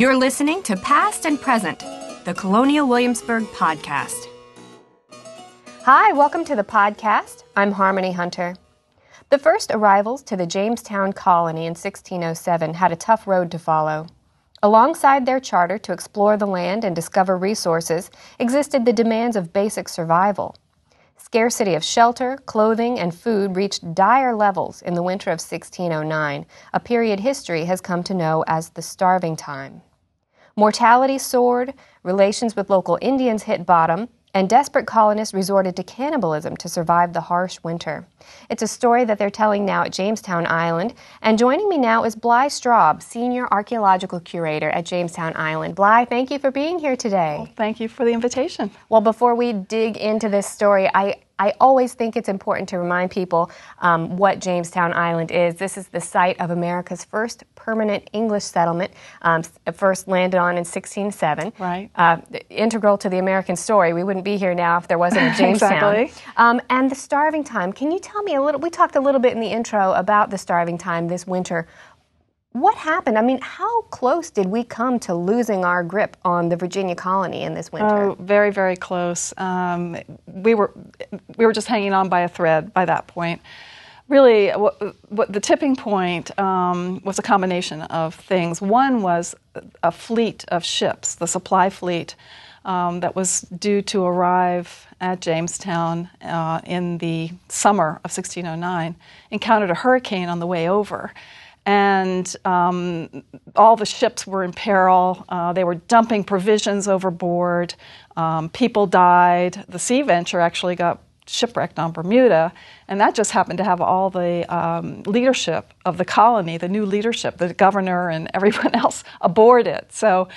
You're listening to Past and Present, the Colonial Williamsburg podcast. Hi, welcome to the podcast. I'm Harmony Hunter. The first arrivals to the Jamestown colony in 1607 had a tough road to follow. Alongside their charter to explore the land and discover resources existed the demands of basic survival. Scarcity of shelter, clothing, and food reached dire levels in the winter of 1609, a period history has come to know as the starving time. Mortality soared, relations with local Indians hit bottom, and desperate colonists resorted to cannibalism to survive the harsh winter. It's a story that they're telling now at Jamestown Island. And joining me now is Bly Straub, Senior Archaeological Curator at Jamestown Island. Bly, thank you for being here today. Well, thank you for the invitation. Well, before we dig into this story, I, I always think it's important to remind people um, what Jamestown Island is. This is the site of America's first permanent English settlement, um, first landed on in 1607. Right. Uh, integral to the American story. We wouldn't be here now if there wasn't a Jamestown. exactly. Um, and the starving time. Can you tell me a little? We talked a little bit in the intro about the starving time this winter. What happened? I mean, how close did we come to losing our grip on the Virginia colony in this winter? Oh, very, very close. Um, we were we were just hanging on by a thread by that point. Really, what, what the tipping point um, was a combination of things. One was a fleet of ships, the supply fleet, um, that was due to arrive at Jamestown uh, in the summer of 1609, encountered a hurricane on the way over and um, all the ships were in peril. Uh, they were dumping provisions overboard. Um, people died. The Sea Venture actually got shipwrecked on Bermuda, and that just happened to have all the um, leadership of the colony, the new leadership, the governor and everyone else aboard it. So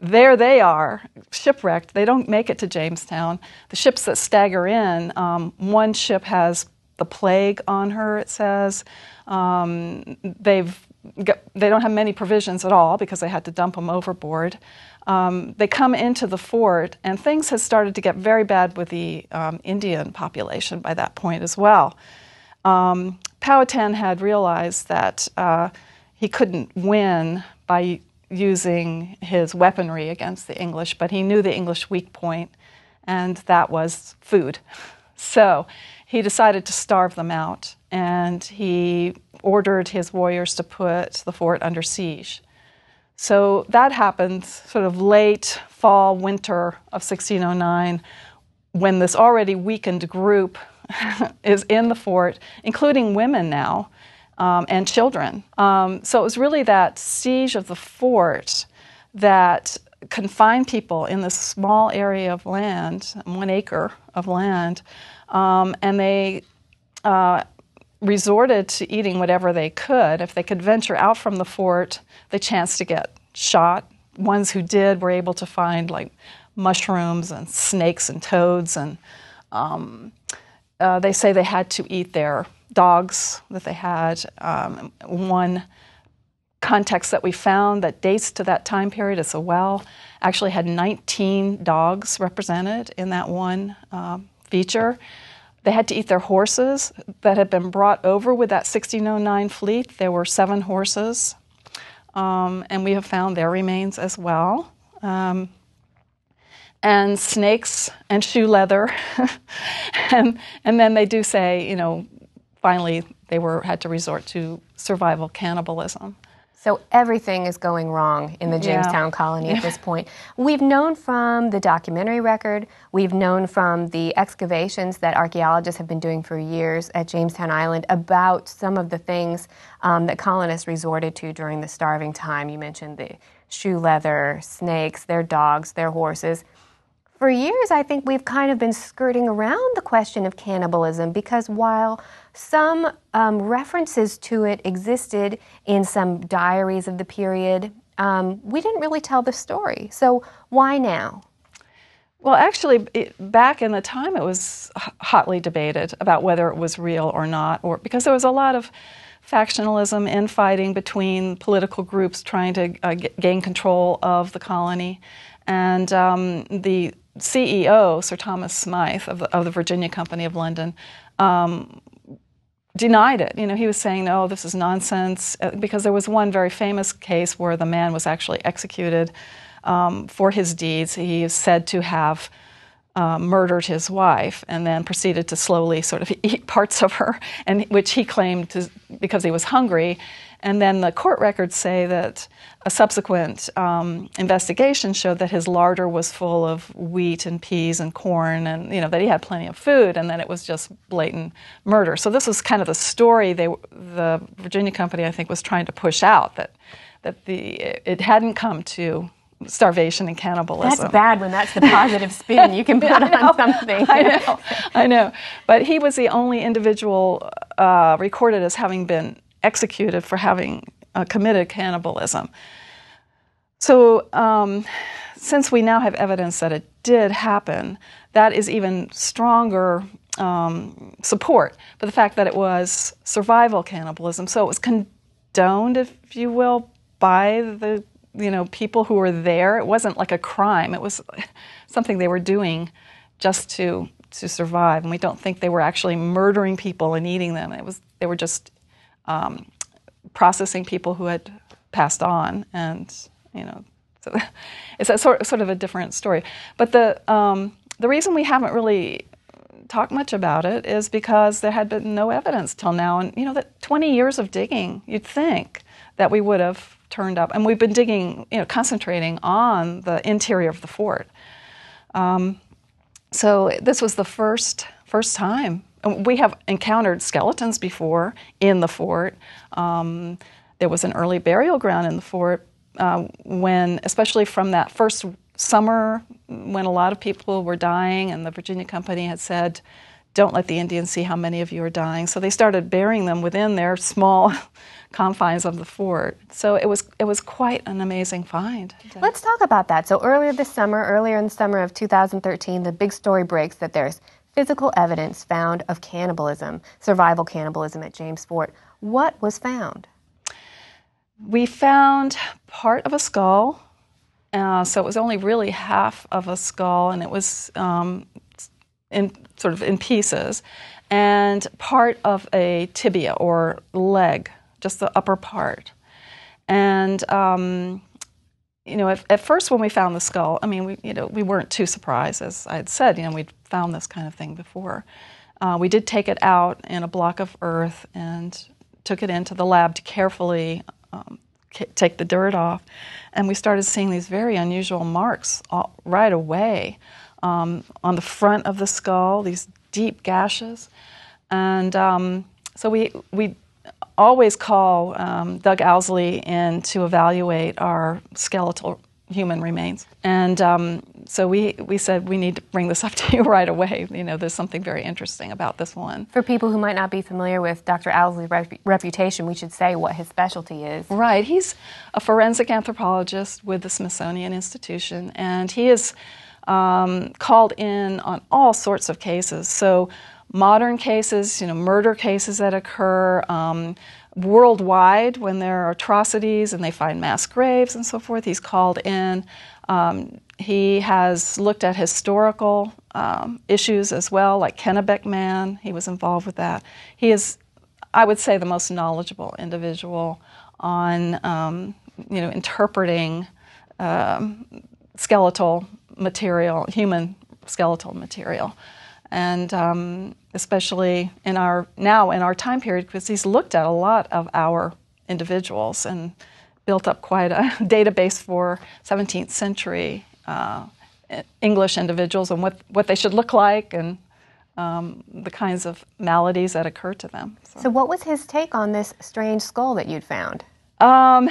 there they are, shipwrecked. They don't make it to Jamestown. The ships that stagger in, um, one ship has the plague on her, it says. Um, they've got, they don't have many provisions at all because they had to dump them overboard. Um, they come into the fort, and things had started to get very bad with the um, Indian population by that point as well. Um, Powhatan had realized that uh, he couldn't win by using his weaponry against the English, but he knew the English weak point, and that was food. So he decided to starve them out, and he ordered his warriors to put the fort under siege. So that happened sort of late fall, winter of 1609, when this already weakened group is in the fort, including women now um, and children. Um, so it was really that siege of the fort that confined people in this small area of land, one acre of land, um, and they uh, resorted to eating whatever they could. If they could venture out from the fort, the chance to get shot. Ones who did were able to find like mushrooms and snakes and toads, and um, uh, they say they had to eat their dogs that they had. Um, one context that we found that dates to that time period as a well actually had 19 dogs represented in that one uh, feature. They had to eat their horses that had been brought over with that 1609 fleet. There were seven horses, um, and we have found their remains as well. Um, and snakes and shoe leather, and and then they do say, you know, finally they were had to resort to survival cannibalism. So everything is going wrong in the Jamestown yeah. colony at this point. We've known from the documentary record, we've known from the excavations that archaeologists have been doing for years at Jamestown Island about some of the things um, that colonists resorted to during the starving time. You mentioned the shoe leather, snakes, their dogs, their horses. For years, I think we've kind of been skirting around the question of cannibalism because while some um, references to it existed in some diaries of the period, um, we didn't really tell the story. So, why now? Well, actually, it, back in the time, it was hotly debated about whether it was real or not, or because there was a lot of factionalism, infighting between political groups trying to uh, gain control of the colony, and um, the CEO, Sir Thomas Smythe of the, of the, Virginia Company of London, um, denied it. You know, he was saying, "No, this is nonsense," uh, because there was one very famous case where the man was actually executed um, for his deeds. He is said to have uh, murdered his wife and then proceeded to slowly sort of eat parts of her, and which he claimed to, because he was hungry. And then the court records say that a subsequent um, investigation showed that his larder was full of wheat and peas and corn, and you know that he had plenty of food, and then it was just blatant murder. So this was kind of the story they, the Virginia company, I think, was trying to push out that that the it hadn't come to starvation and cannibalism. That's bad when that's the positive spin you can put on something. I know, I know. But he was the only individual uh, recorded as having been executed for having uh, committed cannibalism. So, um, since we now have evidence that it did happen, that is even stronger um, support for the fact that it was survival cannibalism. So it was condoned, if you will, by the you know people who were there. It wasn't like a crime. It was something they were doing just to to survive. And we don't think they were actually murdering people and eating them. It was they were just um, processing people who had passed on, and you know, so it's a sort sort of a different story. But the um, the reason we haven't really talked much about it is because there had been no evidence till now, and you know that 20 years of digging, you'd think that we would have turned up, and we've been digging, you know, concentrating on the interior of the fort. Um, so this was the first first time we have encountered skeletons before in the fort. Um, there was an early burial ground in the fort uh, when, especially from that first summer when a lot of people were dying, and the Virginia Company had said, "Don't let the Indians see how many of you are dying." So they started burying them within their small confines of the fort. So it was it was quite an amazing find. Let's talk about that. So earlier this summer, earlier in the summer of 2013, the big story breaks that there's physical evidence found of cannibalism, survival cannibalism at James Fort. What was found? We found part of a skull. Uh, so it was only really half of a skull, and it was um, in sort of in pieces, and part of a tibia or leg, just the upper part. And um, you know, at, at, first when we found the skull, I mean, we, you know, we weren't too surprised, as I had said, you know, we'd found this kind of thing before. Uh, we did take it out in a block of earth and took it into the lab to carefully um, take the dirt off. And we started seeing these very unusual marks all, right away um, on the front of the skull, these deep gashes. And um, so we, we always call um, Doug Owsley in to evaluate our skeletal human remains. And um, so we, we said we need to bring this up to you right away. You know, there's something very interesting about this one. For people who might not be familiar with Dr. Owsley's rep- reputation, we should say what his specialty is. Right. He's a forensic anthropologist with the Smithsonian Institution, and he is um, called in on all sorts of cases. So modern cases, you know, murder cases that occur um, worldwide when there are atrocities and they find mass graves and so forth. He's called in. Um, he has looked at historical um, issues as well, like Kennewick Man. He was involved with that. He is, I would say, the most knowledgeable individual on, um, you know, interpreting um, skeletal material, human skeletal material and um, especially in our now in our time period because he's looked at a lot of our individuals and built up quite a database for 17th century uh, English individuals and what, what they should look like and um, the kinds of maladies that occur to them. So. so. what was his take on this strange skull that you'd found? Um,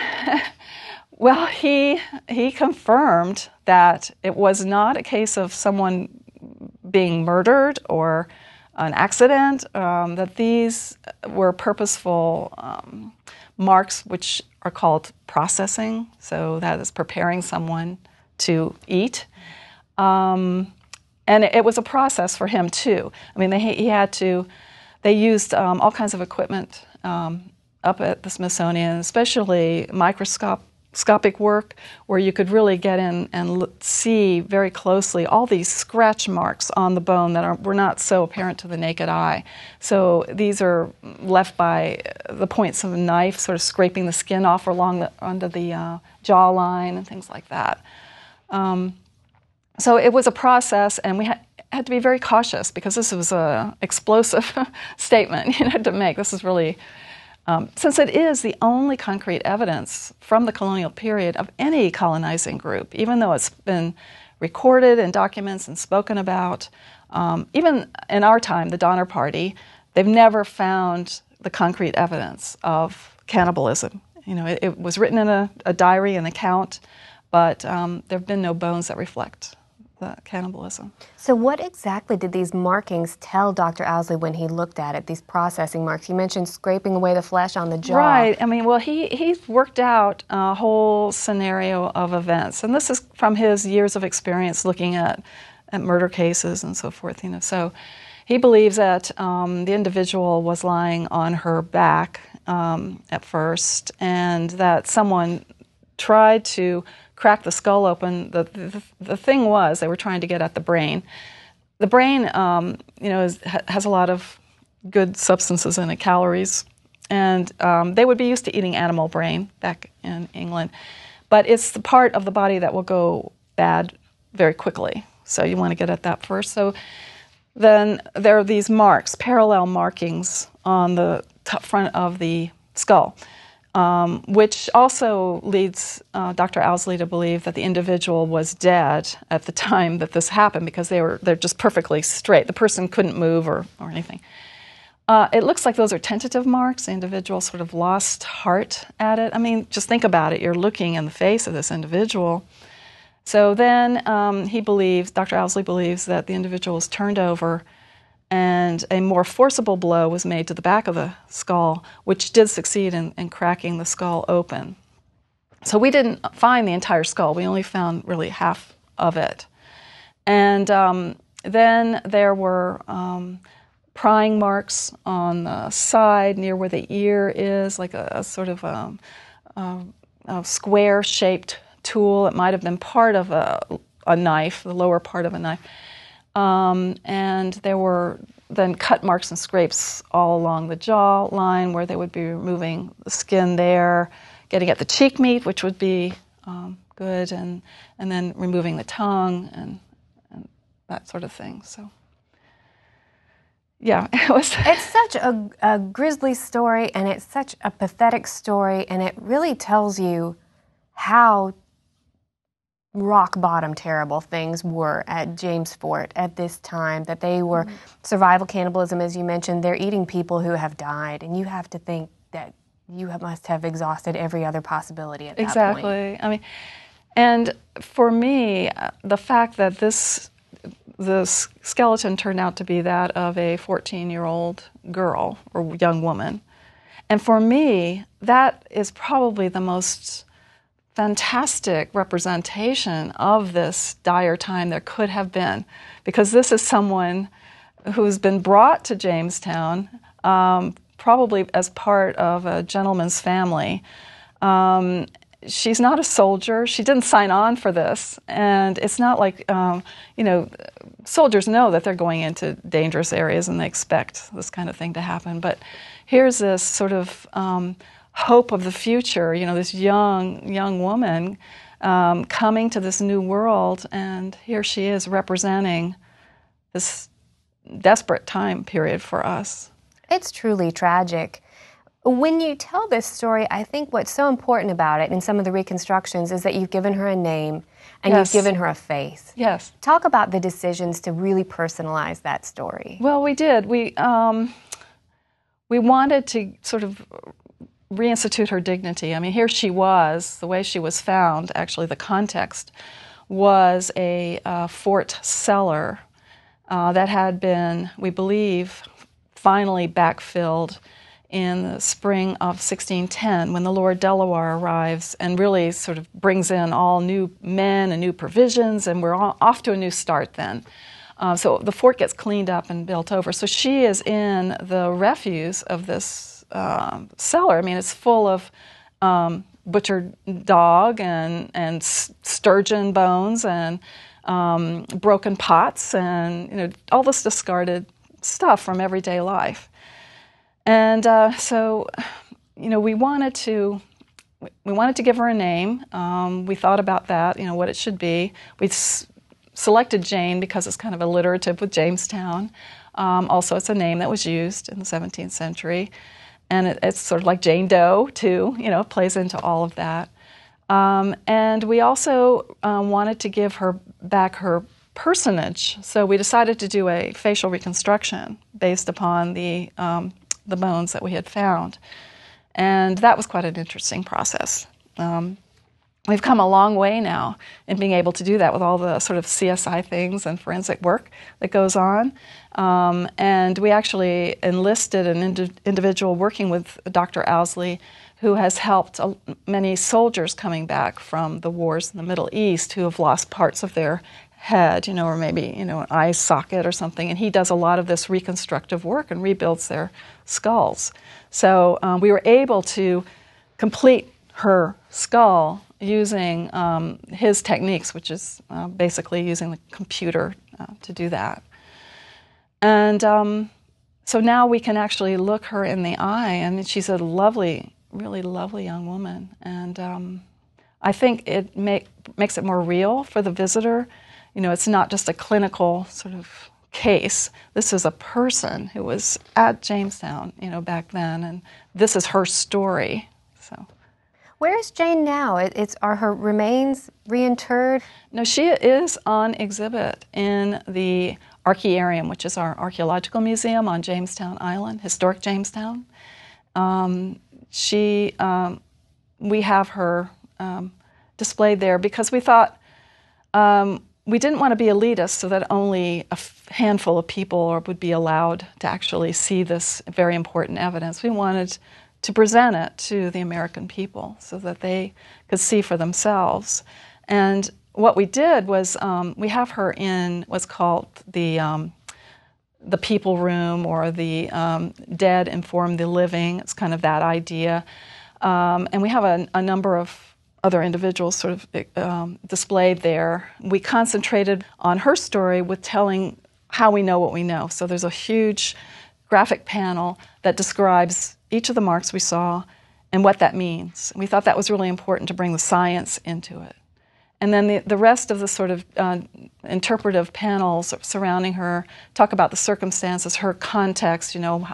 well, he he confirmed that it was not a case of someone being murdered or an accident, um, that these were purposeful um, marks which are called processing. So that is preparing someone to eat. Um, and it, was a process for him too. I mean, they, he had to, they used um, all kinds of equipment um, up at the Smithsonian, especially microscope microscopic work where you could really get in and see very closely all these scratch marks on the bone that are, were not so apparent to the naked eye. So these are left by the points of a knife, sort of scraping the skin off or along the, under the uh, jawline and things like that. Um, so it was a process, and we had, had to be very cautious because this was an explosive statement you know, to make. This is really, um, since it is the only concrete evidence from the colonial period of any colonizing group, even though it's been recorded in documents and spoken about, um, even in our time, the Donner Party, they've never found the concrete evidence of cannibalism. You know, it, it was written in a, a diary, an account, but um, there have been no bones that reflect the cannibalism. So, what exactly did these markings tell Dr. Owsley when he looked at it? These processing marks. You mentioned scraping away the flesh on the jaw. Right. I mean, well, he he's worked out a whole scenario of events, and this is from his years of experience looking at at murder cases and so forth. You know, so he believes that um, the individual was lying on her back um, at first, and that someone tried to crack the skull open, the, the, the thing was they were trying to get at the brain. The brain, um, you know, is, has a lot of good substances in it, calories, and um, they would be used to eating animal brain back in England. But it's the part of the body that will go bad very quickly. So you want to get at that first. So then there are these marks, parallel markings on the front of the skull um, which also leads uh, Dr. Owsley to believe that the individual was dead at the time that this happened because they were they're just perfectly straight. The person couldn't move or, or anything. Uh, it looks like those are tentative marks. The individual sort of lost heart at it. I mean, just think about it. You're looking in the face of this individual. So then um, he believes, Dr. Owsley believes, that the individual was turned over and a more forcible blow was made to the back of the skull, which did succeed in, in, cracking the skull open. So we didn't find the entire skull, we only found really half of it. And um, then there were um, prying marks on the side near where the ear is, like a, a sort of a, um, a, a square shaped tool. It might have been part of a, a knife, the lower part of a knife. Um, and there were then cut marks and scrapes all along the jaw line where they would be removing the skin there, getting at the cheek meat, which would be um, good, and, and then removing the tongue and, and that sort of thing. So, yeah, it was. it's such a, a grisly story, and it's such a pathetic story, and it really tells you how rock bottom terrible things were at James Fort at this time that they were mm-hmm. survival cannibalism as you mentioned they're eating people who have died and you have to think that you have, must have exhausted every other possibility at exactly. that point. I mean and for me uh, the fact that this the skeleton turned out to be that of a 14-year-old girl or young woman and for me that is probably the most fantastic representation of this dire time there could have been, because this is someone who's been brought to Jamestown, um, probably as part of a gentleman's family. Um, she's not a soldier. She didn't sign on for this, and it's not like um, you know, soldiers know that they're going into dangerous areas and they expect this kind of thing to happen. But here's this sort of um, hope of the future. You know, this young young woman um, coming to this new world, and here she is representing this desperate time period for us. It's truly tragic. When you tell this story, I think what's so important about it in some of the reconstructions is that you've given her a name and yes. you've given her a face. Yes. Talk about the decisions to really personalize that story. Well, we did. We um, we wanted to sort of reinstitute her dignity. I mean, here she was, the way she was found, actually, the context was a uh, fort cellar uh, that had been, we believe, finally backfilled in the spring of 1610 when the Lord Delaware arrives and really sort of brings in all new men and new provisions, and we're off to a new start then. Uh, so the fort gets cleaned up and built over. So she is in the refuse of this um, cellar. I mean, it's full of um, butchered dog and and sturgeon bones and um, broken pots and you know all this discarded stuff from everyday life. And uh, so, you know, we wanted to we wanted to give her a name. Um, we thought about that, you know, what it should be. We s- selected Jane because it's kind of alliterative with Jamestown. Um, also, it's a name that was used in the 17th century, and it, it's sort of like Jane Doe too. You know, plays into all of that. Um, and we also um, wanted to give her back her personage, so we decided to do a facial reconstruction based upon the um, the bones that we had found. And that was quite an interesting process. Um, we've come a long way now in being able to do that with all the sort of CSI things and forensic work that goes on. Um, and we actually enlisted an indi- individual working with Dr. Owsley who has helped many soldiers coming back from the wars in the Middle East who have lost parts of their head, you know, or maybe, you know, an eye socket or something. And he does a lot of this reconstructive work and rebuilds their skulls. So um, we were able to complete her skull using um, his techniques, which is uh, basically using the computer uh, to do that. And um, so now we can actually look her in the eye, and she's a lovely, really lovely young woman. And um, I think it make, makes it more real for the visitor. You know, it's not just a clinical sort of case. This is a person who was at Jamestown, you know, back then, and this is her story. So, where is Jane now? It, it's are her remains reinterred? No, she is on exhibit in the Archaearium, which is our archaeological museum on Jamestown Island, historic Jamestown. Um, she, um, we have her um, displayed there because we thought um, we didn't want to be elitist so that only a handful of people would be allowed to actually see this very important evidence. We wanted to present it to the American people so that they could see for themselves. And what we did was um, we have her in what's called the um, the people room or the um, dead inform the living. It's kind of that idea. Um, and we have a, a number of other individuals sort of um, displayed there. We concentrated on her story with telling how we know what we know. So there's a huge graphic panel that describes each of the marks we saw and what that means. We thought that was really important to bring the science into it. And then the, the rest of the sort of uh, interpretive panels surrounding her talk about the circumstances, her context, you know,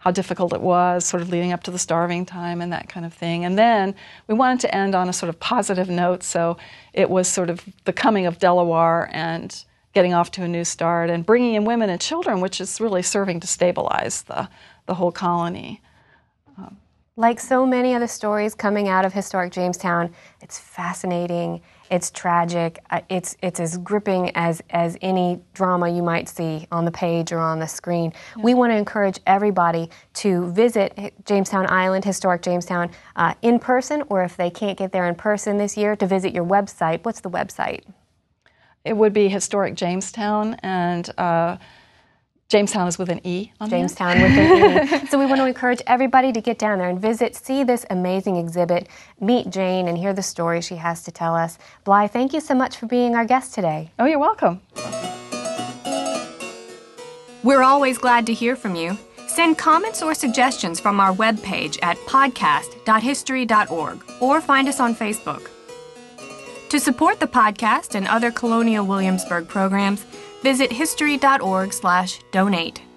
how difficult it was, sort of leading up to the starving time and that kind of thing. And then we wanted to end on a sort of positive note, so it was sort of the coming of Delaware and getting off to a new start and bringing in women and children, which is really serving to stabilize the, the whole colony. Like so many of the stories coming out of historic Jamestown, it's fascinating it's tragic. Uh, it's it's as gripping as as any drama you might see on the page or on the screen. Yeah. We want to encourage everybody to visit Jamestown Island, historic Jamestown, uh, in person, or if they can't get there in person this year, to visit your website. What's the website? It would be historic Jamestown and. Uh, Jamestown is with an E on Jamestown with an E. So we want to encourage everybody to get down there and visit, see this amazing exhibit, meet Jane, and hear the story she has to tell us. Bly, thank you so much for being our guest today. Oh, you're welcome. We're always glad to hear from you. Send comments or suggestions from our webpage at podcast.history.org or find us on Facebook. To support the podcast and other Colonial Williamsburg programs, Visit history.org/donate.